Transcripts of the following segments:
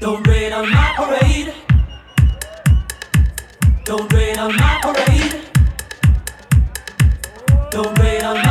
Don't rain on my parade. Don't rain on my parade. Don't rain on my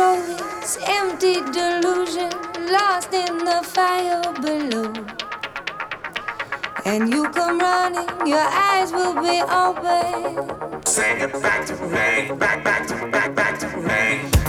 throats, empty delusion, lost in the fire below. And you come running, your eyes will be open. Sing it back to me, back, back to, back, back to me.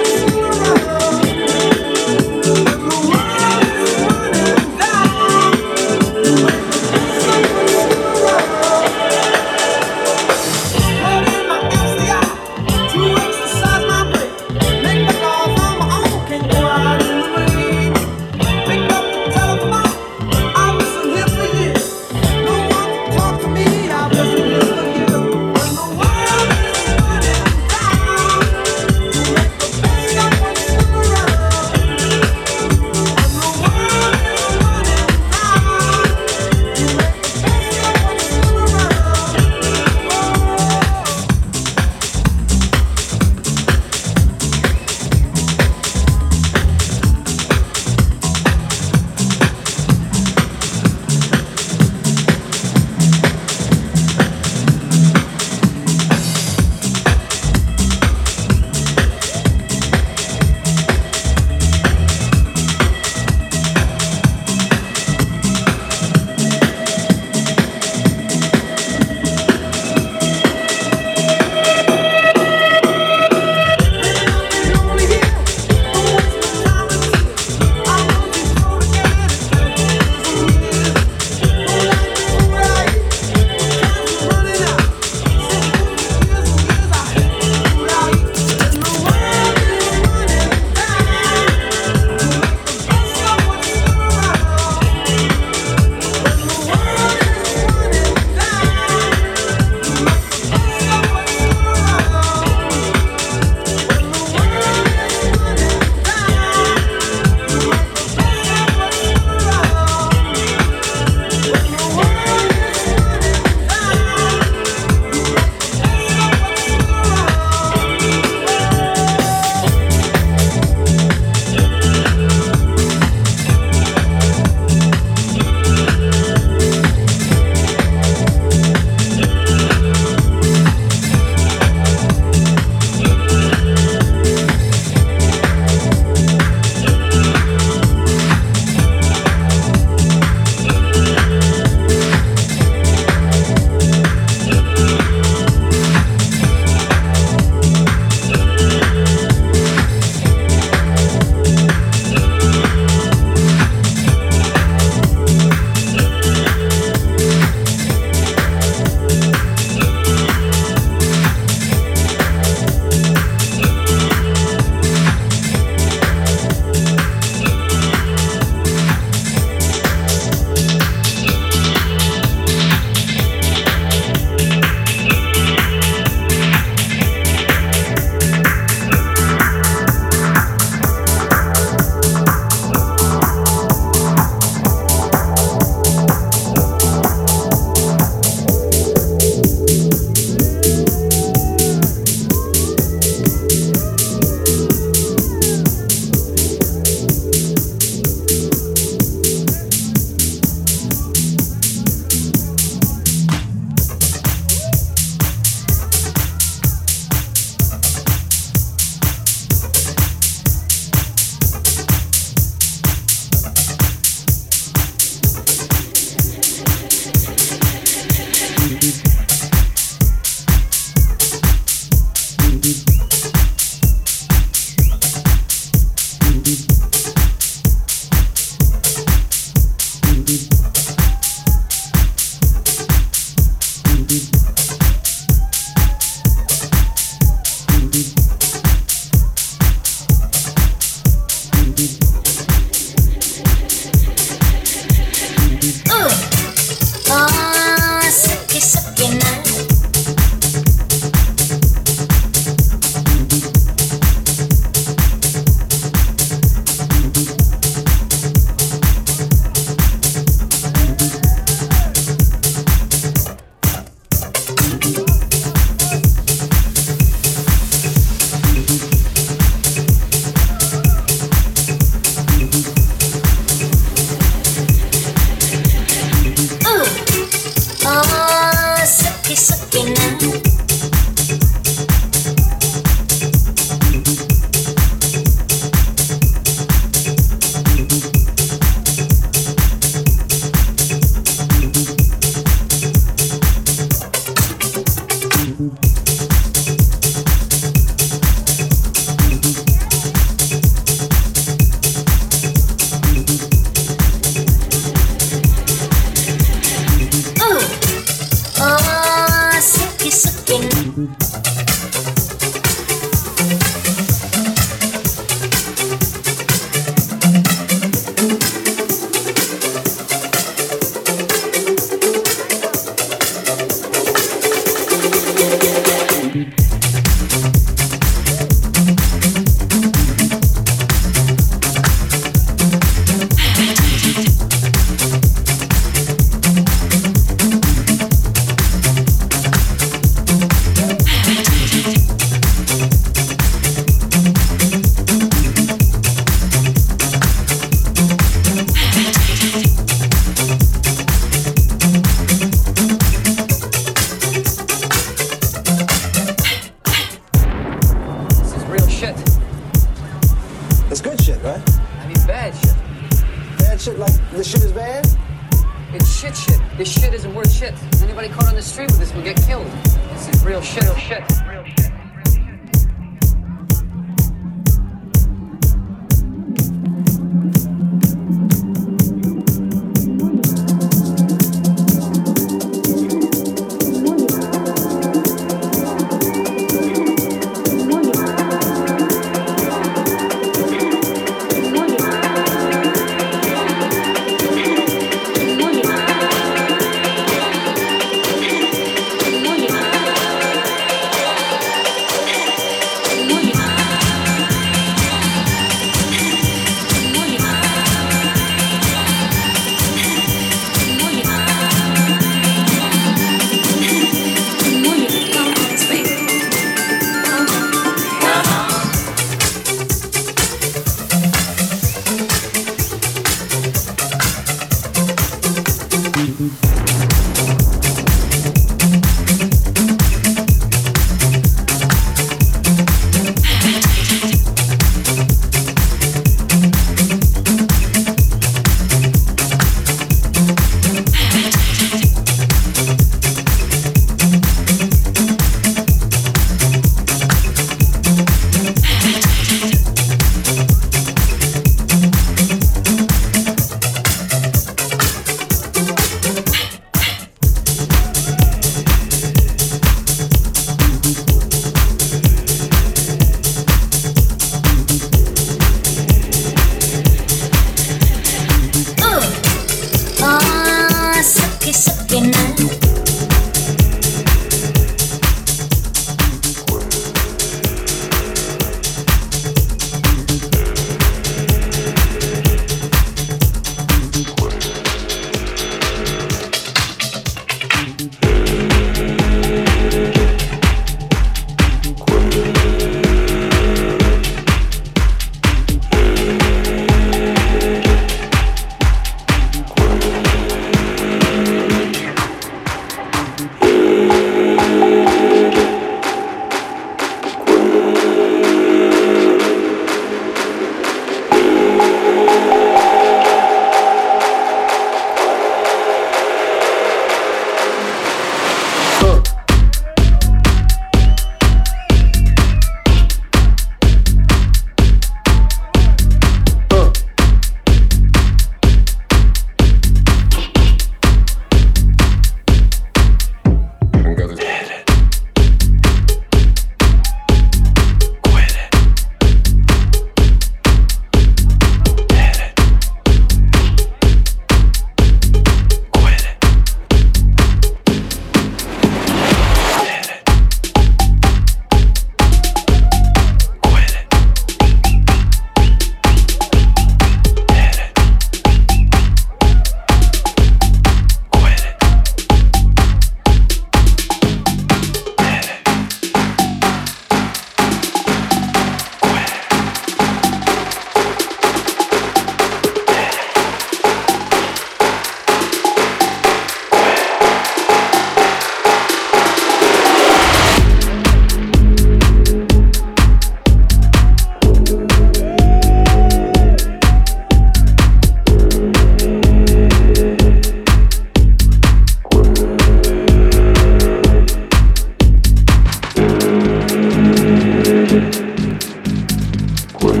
quên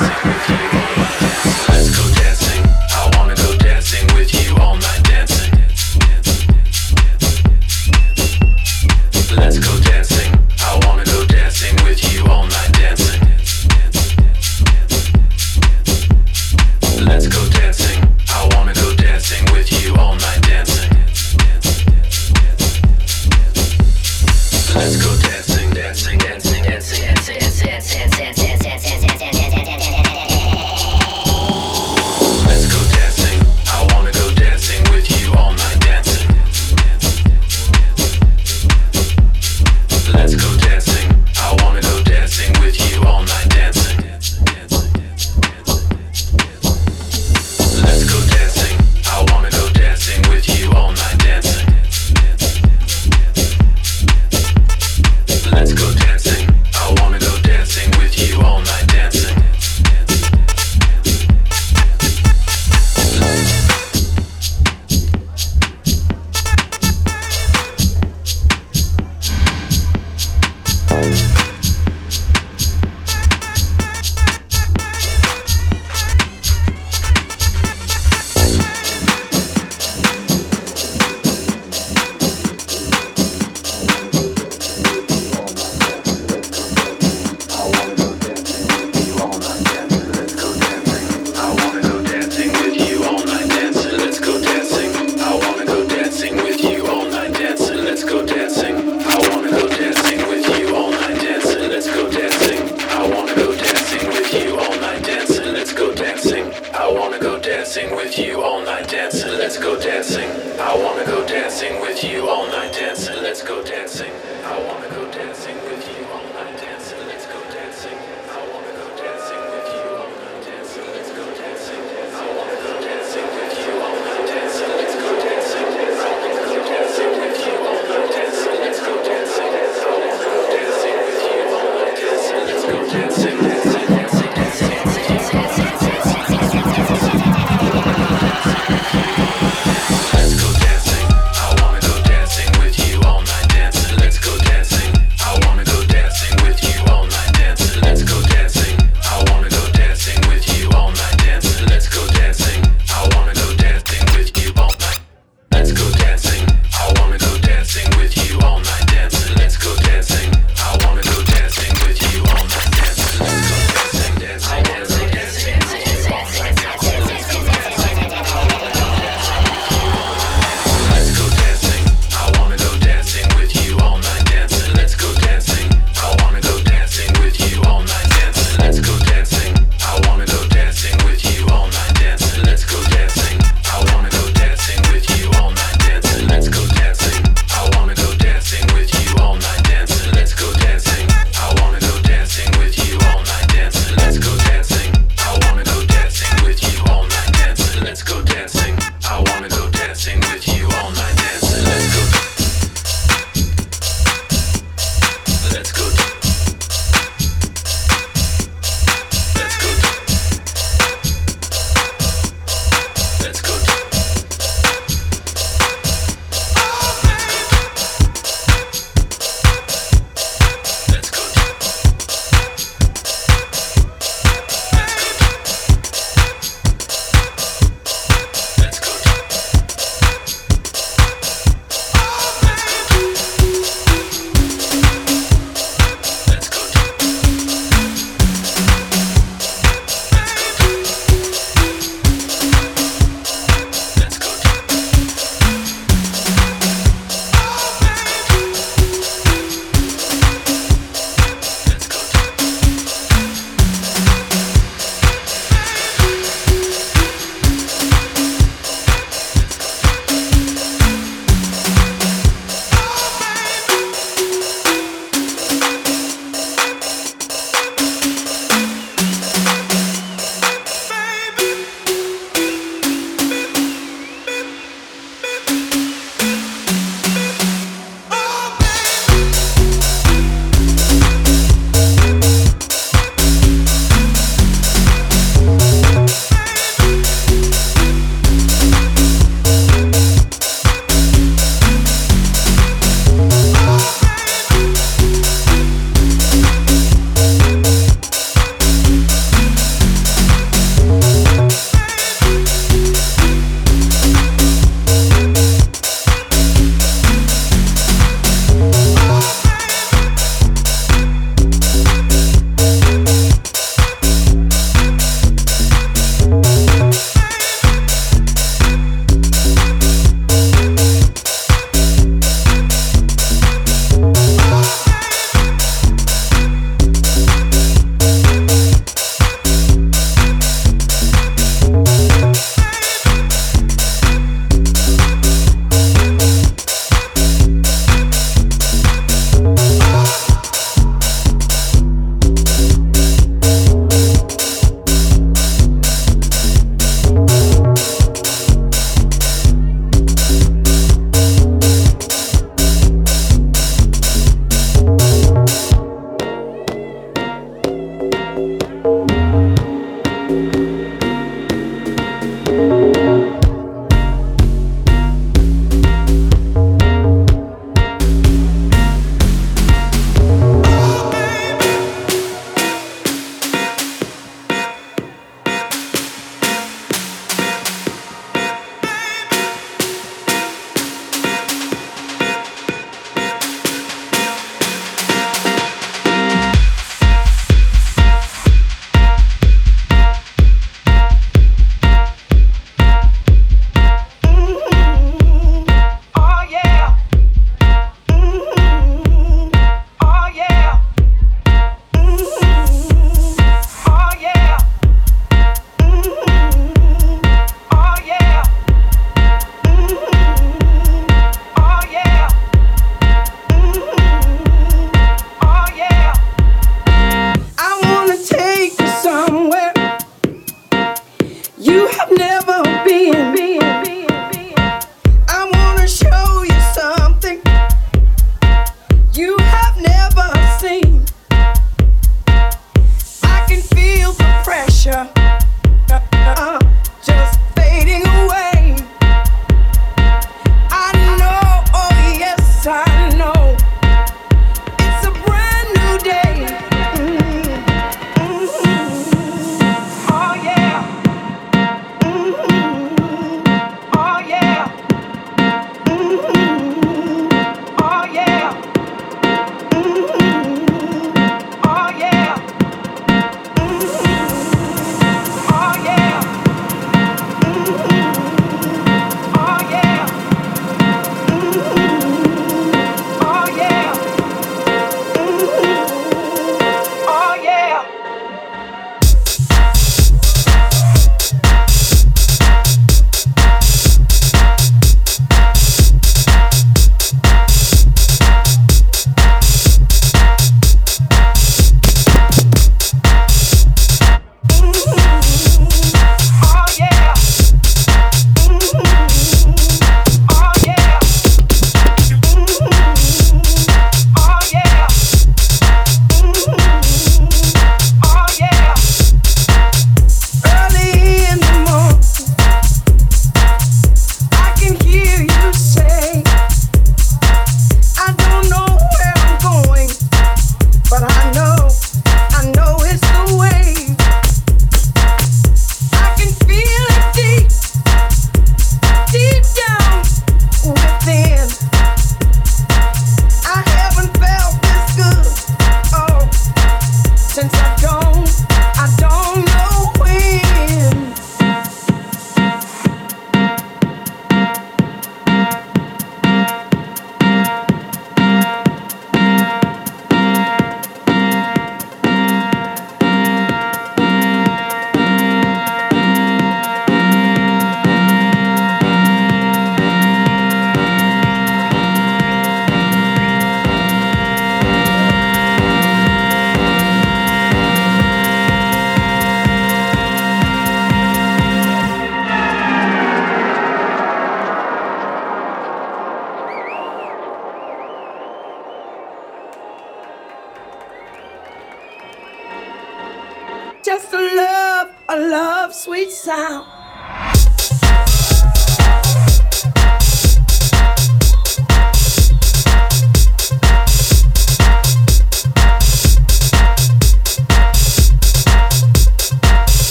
Let's go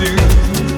us